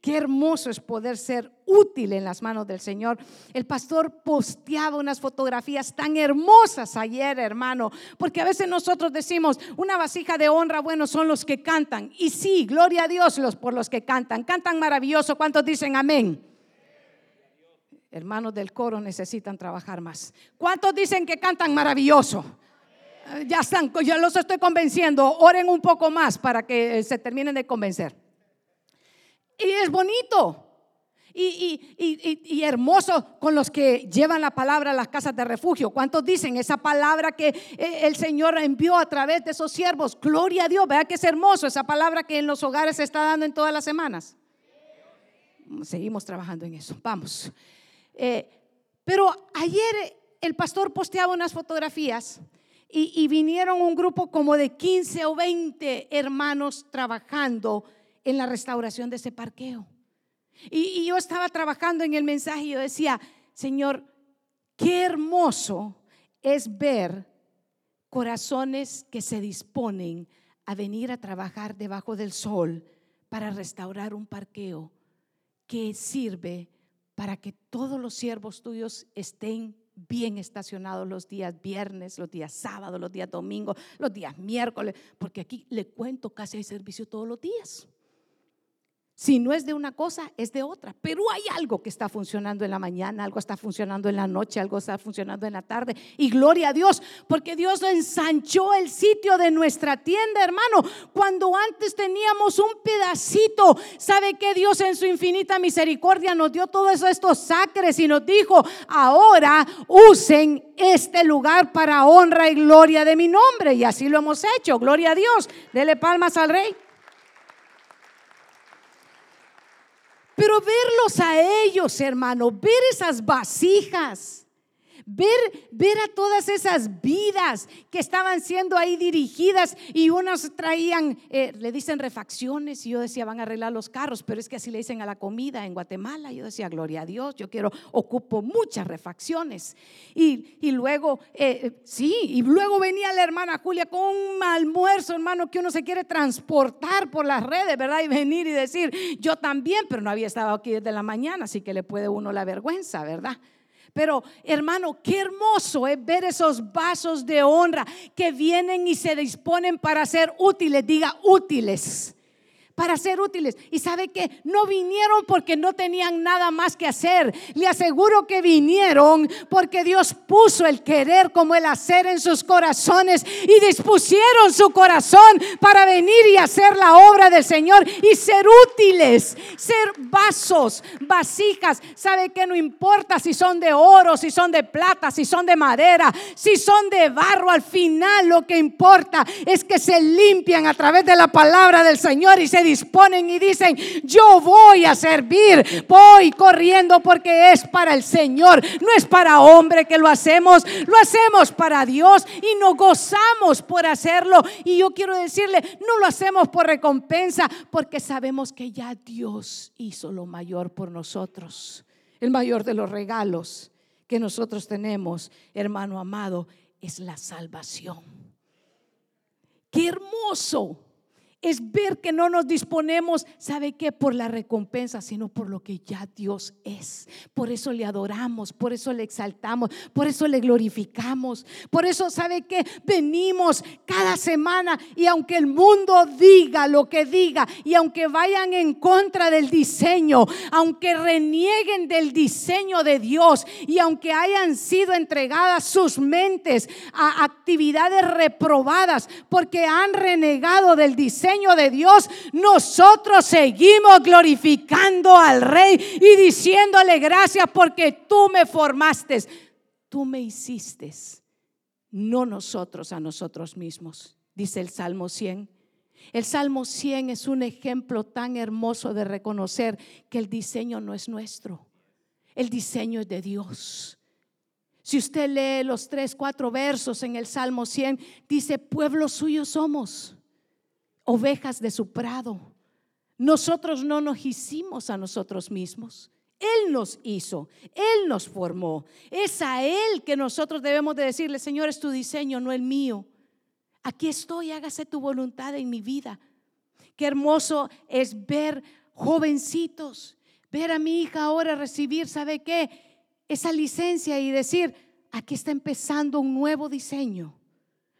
Qué hermoso es poder ser útil en las manos del Señor. El pastor posteaba unas fotografías tan hermosas ayer, hermano, porque a veces nosotros decimos, una vasija de honra, bueno, son los que cantan. Y sí, gloria a Dios los, por los que cantan. Cantan maravilloso. ¿Cuántos dicen amén? Hermanos del coro necesitan trabajar más. ¿Cuántos dicen que cantan maravilloso? Ya están, ya los estoy convenciendo. Oren un poco más para que se terminen de convencer. Y es bonito. Y, hermoso con los que llevan la palabra a las casas de refugio. ¿Cuántos dicen esa palabra que eh, el Señor envió a través de esos siervos? Gloria a Dios, vea que es hermoso esa palabra que en los hogares se está dando en todas las semanas. Seguimos trabajando en eso. Vamos. Eh, pero ayer el pastor posteaba unas fotografías y, y vinieron un grupo como de 15 o 20 hermanos trabajando en la restauración de ese parqueo. Y, yo estaba trabajando en el mensaje y yo decía, Señor, qué hermoso es ver corazones que se disponen a venir a trabajar debajo del sol para restaurar un parqueo que sirve para que todos los siervos tuyos estén bien estacionados los días viernes, los días sábados, los días domingos, los días miércoles, porque aquí le cuento casi hay servicio todos los días. Si no es de una cosa, es de otra. Pero hay algo que está funcionando en la mañana, algo está funcionando en la noche, algo está funcionando en la tarde. Y gloria a Dios, porque Dios ensanchó el sitio de nuestra tienda, hermano. Cuando antes teníamos un pedacito, ¿sabe que Dios en su infinita misericordia nos dio todos estos sacres y nos dijo, ahora usen este lugar para honra y gloria de mi nombre? Y así lo hemos hecho. Gloria a Dios. Dele palmas al rey. Pero verlos a ellos, hermano, ver esas vasijas Ver, ver a todas esas vidas que estaban siendo ahí dirigidas y unos traían, eh, le dicen refacciones y yo decía, van a arreglar los carros, pero es que así le dicen a la comida en Guatemala. Yo decía, gloria a Dios, yo quiero, ocupo muchas refacciones. Y, y luego, eh, eh, sí, y luego venía la hermana Julia con un almuerzo, hermano, que uno se quiere transportar por las redes, ¿verdad? Y venir y decir, yo también, pero no había estado aquí desde la mañana, así que le puede uno la vergüenza, ¿verdad? Pero hermano, qué hermoso es ver esos vasos de honra que vienen y se disponen para ser útiles, diga útiles para ser útiles. Y sabe que no vinieron porque no tenían nada más que hacer. Le aseguro que vinieron porque Dios puso el querer como el hacer en sus corazones y dispusieron su corazón para venir y hacer la obra del Señor y ser útiles, ser vasos, vasijas. Sabe que no importa si son de oro, si son de plata, si son de madera, si son de barro, al final lo que importa es que se limpian a través de la palabra del Señor y se disponen y dicen, yo voy a servir, voy corriendo porque es para el Señor, no es para hombre que lo hacemos, lo hacemos para Dios y nos gozamos por hacerlo. Y yo quiero decirle, no lo hacemos por recompensa porque sabemos que ya Dios hizo lo mayor por nosotros, el mayor de los regalos que nosotros tenemos, hermano amado, es la salvación. Qué hermoso es ver que no nos disponemos, ¿sabe qué? Por la recompensa, sino por lo que ya Dios es. Por eso le adoramos, por eso le exaltamos, por eso le glorificamos. Por eso, ¿sabe qué? Venimos cada semana y aunque el mundo diga lo que diga y aunque vayan en contra del diseño, aunque renieguen del diseño de Dios y aunque hayan sido entregadas sus mentes a actividades reprobadas porque han renegado del diseño, de Dios, nosotros seguimos glorificando al Rey y diciéndole gracias porque tú me formaste, tú me hiciste, no nosotros a nosotros mismos, dice el Salmo 100. El Salmo 100 es un ejemplo tan hermoso de reconocer que el diseño no es nuestro, el diseño es de Dios. Si usted lee los tres, cuatro versos en el Salmo 100, dice, pueblo suyo somos ovejas de su prado. Nosotros no nos hicimos a nosotros mismos. Él nos hizo, Él nos formó. Es a Él que nosotros debemos de decirle, Señor, es tu diseño, no el mío. Aquí estoy, hágase tu voluntad en mi vida. Qué hermoso es ver jovencitos, ver a mi hija ahora recibir, ¿sabe qué? Esa licencia y decir, aquí está empezando un nuevo diseño.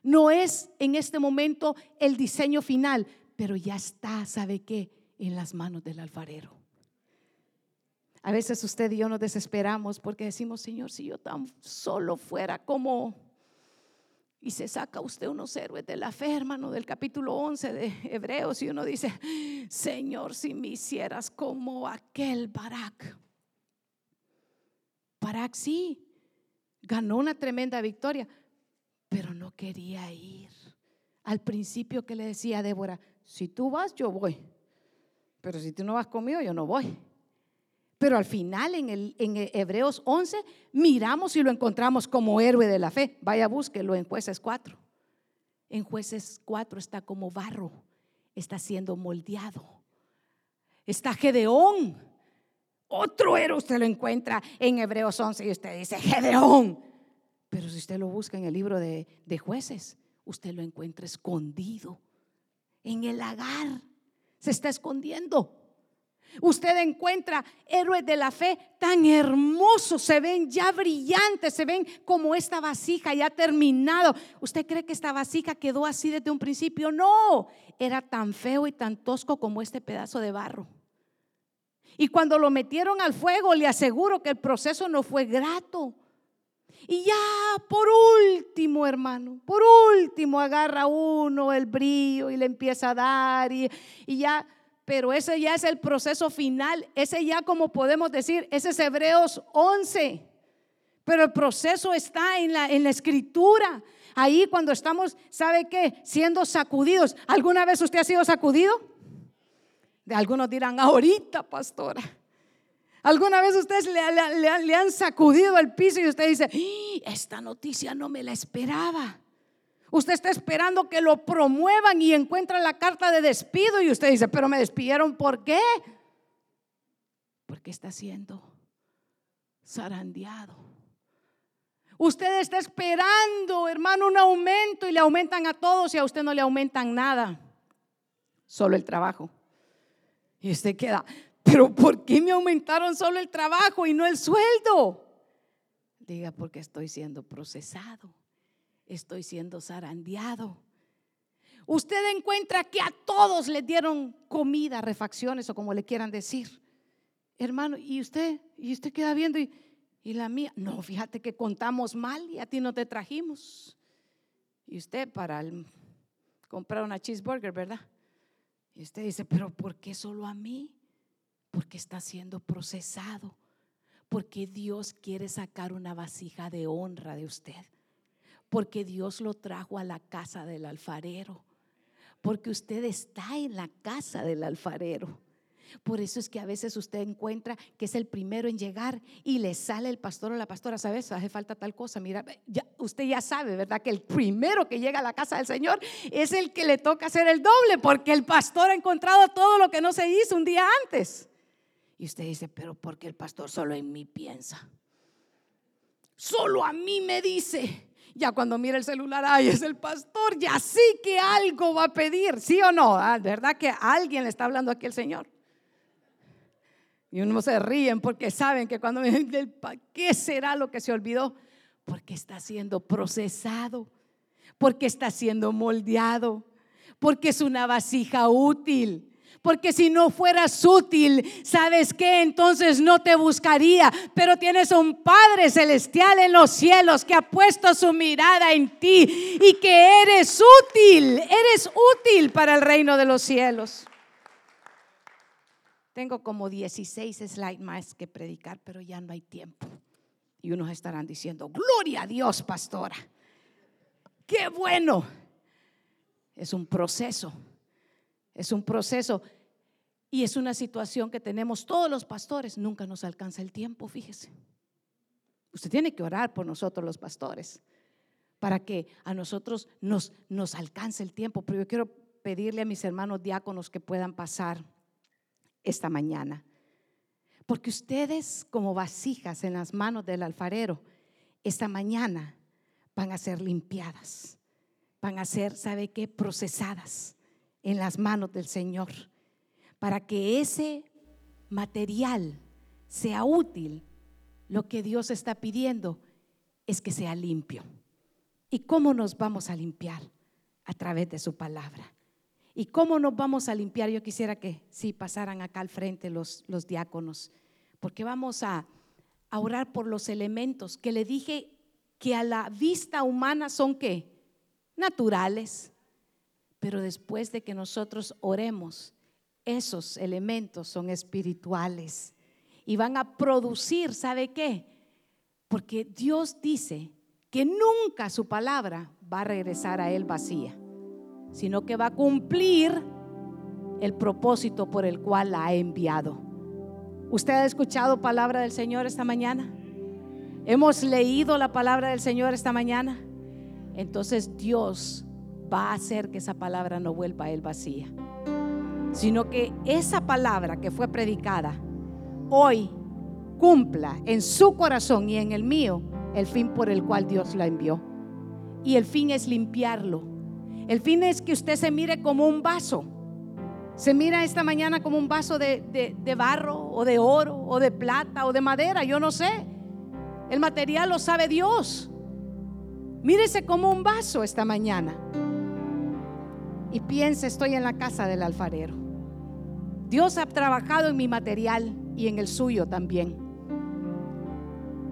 No es en este momento el diseño final, pero ya está, ¿sabe qué? En las manos del alfarero. A veces usted y yo nos desesperamos porque decimos, Señor, si yo tan solo fuera como... Y se saca usted unos héroes de la fe, hermano, del capítulo 11 de Hebreos, y uno dice, Señor, si me hicieras como aquel Barak. Barak sí, ganó una tremenda victoria, pero no quería ir. Al principio que le decía a Débora, si tú vas, yo voy, pero si tú no vas conmigo, yo no voy. Pero al final en, el, en Hebreos 11 miramos y lo encontramos como héroe de la fe. Vaya, búsquelo en jueces 4. En jueces 4 está como barro, está siendo moldeado. Está Gedeón. Otro héroe usted lo encuentra en Hebreos 11 y usted dice, Gedeón. Pero si usted lo busca en el libro de, jueces, usted lo encuentra escondido en el lagar. Se está escondiendo. Usted encuentra héroes de la fe tan hermosos, se ven ya brillantes, se ven como esta vasija ya terminado. ¿Usted cree que esta vasija quedó así desde un principio? No, era tan feo y tan tosco como este pedazo de barro. Y cuando lo metieron al fuego, le aseguro que el proceso no fue grato. Y ya por último, hermano, por último agarra uno el brillo y le empieza a dar y, ya, pero ese ya es el proceso final, ese ya como podemos decir, ese es Hebreos 11. Pero el proceso está en la, en la escritura. Ahí cuando estamos, ¿sabe qué? Siendo sacudidos. ¿Alguna vez usted ha sido sacudido? De algunos dirán, ahorita, pastora. ¿Alguna vez ustedes le, han sacudido el piso y usted dice, esta noticia no me la esperaba? Usted está esperando que lo promuevan y encuentra la carta de despido y usted dice, pero me despidieron, ¿por qué? Porque está siendo zarandeado. Usted está esperando, hermano, un aumento y le aumentan a todos y a usted no le aumentan nada, solo el trabajo. Y usted queda, pero ¿por qué me aumentaron solo el trabajo y no el sueldo? Diga, porque estoy siendo procesado, estoy siendo zarandeado. Usted encuentra que a todos le dieron comida, refacciones o como le quieran decir. Hermano, y usted, y usted queda viendo y, y la mía, no, fíjate que contamos mal y a ti no te trajimos. Y usted para comprar una cheeseburger, ¿verdad? Y usted dice, pero ¿por qué solo a mí? Porque está siendo procesado. Porque Dios quiere sacar una vasija de honra de usted. Porque Dios lo trajo a la casa del alfarero. Porque usted está en la casa del alfarero. Por eso es que a veces usted encuentra que es el primero en llegar y le sale el pastor o la pastora, ¿sabes? Hace falta tal cosa. Mira, ya, usted ya sabe, ¿verdad? Que el primero que llega a la casa del Señor es el que le toca hacer el doble, porque el pastor ha encontrado todo lo que no se hizo un día antes. Y usted dice, pero porque el pastor solo en mí piensa? Solo a mí me dice. Ya cuando mira el celular, ay, es el pastor, ya sí que algo va a pedir, ¿sí o no? Ah, ¿Verdad que alguien le está hablando aquí el Señor? Y uno se ríen porque saben que cuando me dicen, ¿qué será lo que se olvidó? Porque está siendo procesado, porque está siendo moldeado, porque es una vasija útil. Porque si no fueras útil, ¿sabes qué? Entonces no te buscaría. Pero tienes un Padre celestial en los cielos que ha puesto su mirada en ti y que eres útil, eres útil para el reino de los cielos. Tengo como 16 slides más que predicar, pero ya no hay tiempo. Y unos estarán diciendo, gloria a Dios, pastora. Qué bueno. Es un proceso. Es un proceso. Y es una situación que tenemos todos los pastores. Nunca nos alcanza el tiempo, fíjese. Usted tiene que orar por nosotros los pastores para que a nosotros nos, nos alcance el tiempo. Pero yo quiero pedirle a mis hermanos diáconos que puedan pasar esta mañana. Porque ustedes como vasijas en las manos del alfarero, esta mañana van a ser limpiadas, van a ser, ¿sabe qué? Procesadas en las manos del Señor, para que ese material sea útil. Lo que Dios está pidiendo es que sea limpio. ¿Y cómo nos vamos a limpiar? A través de su palabra. ¿Y cómo nos vamos a limpiar? Yo quisiera que sí pasaran acá al frente los, los diáconos porque vamos a, orar por los elementos que le dije que a la vista humana son qué? Naturales. Pero después de que nosotros oremos, esos elementos son espirituales y van a producir, ¿sabe qué? Porque Dios dice que nunca su palabra va a regresar a Él vacía, sino que va a cumplir el propósito por el cual la ha enviado. ¿Usted ha escuchado palabra del Señor esta mañana? ¿Hemos leído la palabra del Señor esta mañana? Entonces Dios va a hacer que esa palabra no vuelva a él vacía, sino que esa palabra que fue predicada hoy cumpla en su corazón y en el mío el fin por el cual Dios la envió. Y el fin es limpiarlo. El fin es que usted se mire como un vaso se mira esta mañana como un vaso de, barro o de oro o de plata o de madera, yo no sé. El material lo sabe Dios. Mírese como un vaso esta mañana. Y piense, estoy en la casa del alfarero. Dios ha trabajado en mi material y en el suyo también.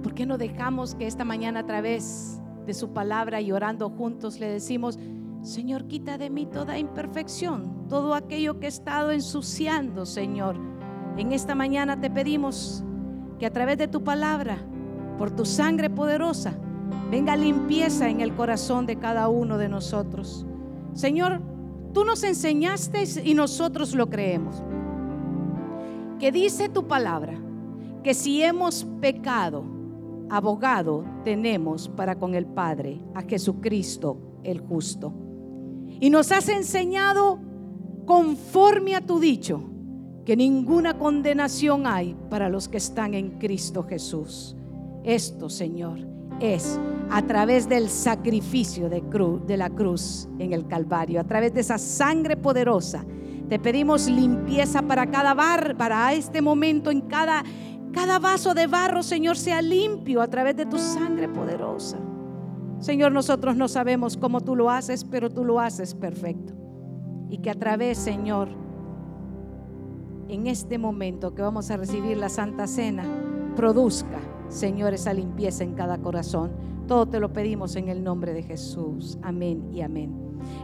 ¿Por qué no dejamos que esta mañana a través de su palabra y orando juntos le decimos, Señor, quita de mí toda imperfección, todo aquello que he estado ensuciando, Señor. En esta mañana te pedimos que a través de tu palabra, por tu sangre poderosa, venga limpieza en el corazón de cada uno de nosotros. Señor, tú nos enseñaste y nosotros lo creemos. Que dice tu palabra que si hemos pecado, abogado tenemos para con el Padre a Jesucristo el justo. Y nos has enseñado conforme a tu dicho que ninguna condenación hay para los que están en Cristo Jesús. Esto, Señor, es a través del sacrificio de, la cruz en el Calvario, a través de esa sangre poderosa. Te pedimos limpieza para cada bar, para este momento, en cada, cada vaso de barro, Señor, sea limpio a través de tu sangre poderosa. Señor, nosotros no sabemos cómo tú lo haces, pero tú lo haces perfecto. Y que a través, Señor, en este momento que vamos a recibir la Santa Cena, produzca, Señor, esa limpieza en cada corazón. Todo te lo pedimos en el nombre de Jesús. Amén y amén.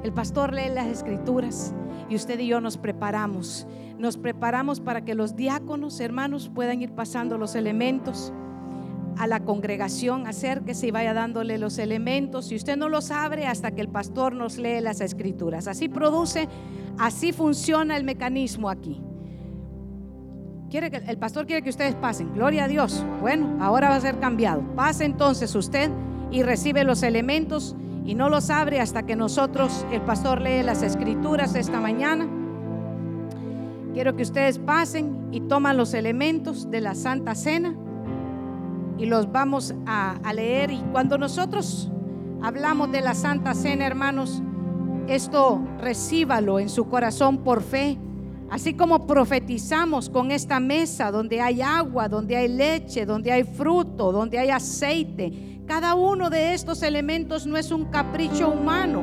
El pastor lee las escrituras y usted y yo nos preparamos. Nos preparamos para que los diáconos, hermanos, puedan ir pasando los elementos a la congregación, acérquese y vaya dándole los elementos. Si usted no los abre hasta que el pastor nos lee las escrituras. Así produce, así funciona el mecanismo aquí. Quiere que, el pastor quiere que ustedes pasen. Gloria a Dios. Bueno, ahora va a ser cambiado. Pase entonces usted y recibe los elementos y no los abre hasta que nosotros, el pastor lee las escrituras esta mañana. Quiero que ustedes pasen y toman los elementos de la Santa Cena y los vamos a, leer. Y cuando nosotros hablamos de la Santa Cena, hermanos, esto recíbalo en su corazón por fe. Así como profetizamos con esta mesa donde hay agua, donde hay leche, donde hay fruto, donde hay aceite. Cada uno de estos elementos no es un capricho humano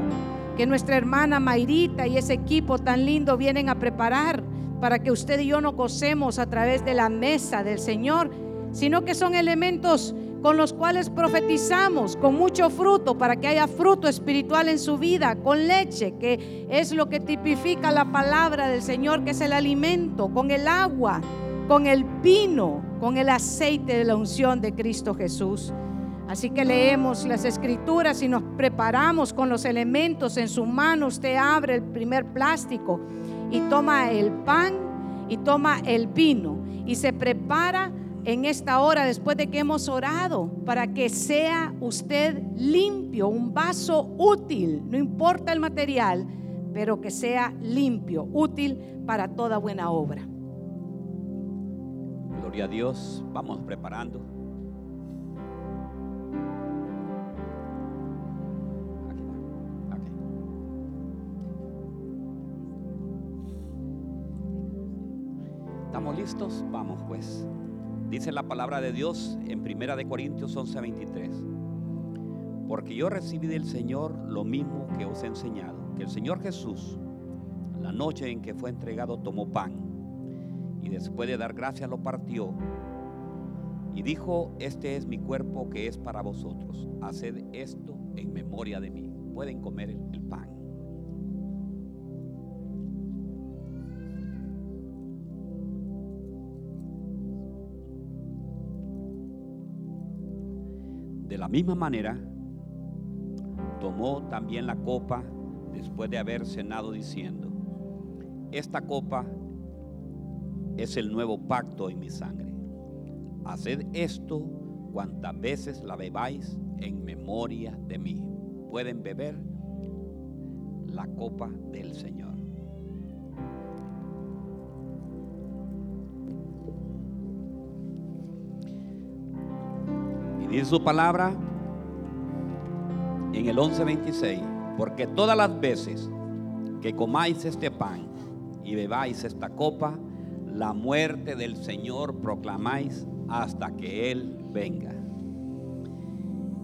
que nuestra hermana Mayrita y ese equipo tan lindo vienen a preparar para que usted y yo nos gocemos a través de la mesa del Señor, sino que son elementos con los cuales profetizamos con mucho fruto para que haya fruto espiritual en su vida, con leche, que es lo que tipifica la palabra del Señor, que es el alimento, con el agua, con el vino, con el aceite de la unción de Cristo Jesús. Así que leemos las escrituras y nos preparamos con los elementos en su mano. Usted abre el primer plástico y toma el pan y toma el vino y se prepara en esta hora, después de que hemos orado, para que sea usted limpio, un vaso útil, no importa el material, pero que sea limpio, útil para toda buena obra. Gloria a Dios, vamos preparando. ¿Estamos listos? Vamos pues. Dice la palabra de Dios en Primera de Corintios 11:23. Porque yo recibí del Señor lo mismo que os he enseñado, que el Señor Jesús, la noche en que fue entregado, tomó pan y después de dar gracias lo partió y dijo, este es mi cuerpo que es para vosotros, haced esto en memoria de mí. Pueden comer el, pan. De la misma manera, tomó también la copa después de haber cenado diciendo, esta copa es el nuevo pacto en mi sangre. Haced esto cuantas veces la bebáis en memoria de mí. Pueden beber la copa del Señor. Dice su palabra en el 11:26, porque todas las veces que comáis este pan y bebáis esta copa, la muerte del Señor proclamáis hasta que Él venga.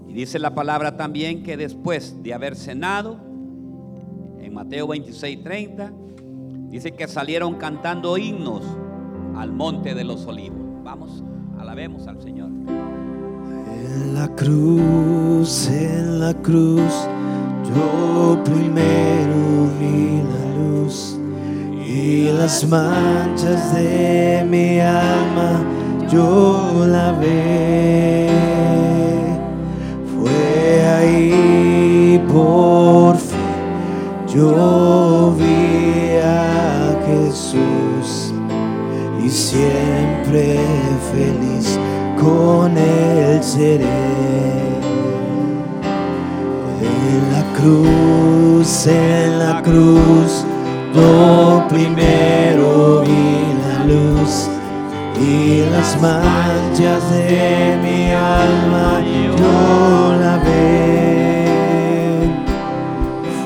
Y dice la palabra también que después de haber cenado, en Mateo 26:30, dice que salieron cantando himnos al monte de los olivos. Vamos, alabemos al Señor. En la cruz, en la cruz, yo primero vi la luz y las manchas de mi alma yo la ve. Fue ahí por fin yo vi a Jesús y siempre feliz con él seré. En la cruz, en la cruz, yo primero vi la luz y las manchas de mi alma yo la ve.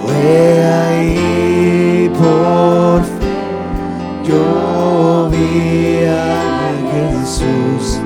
Fue ahí por fe yo vi.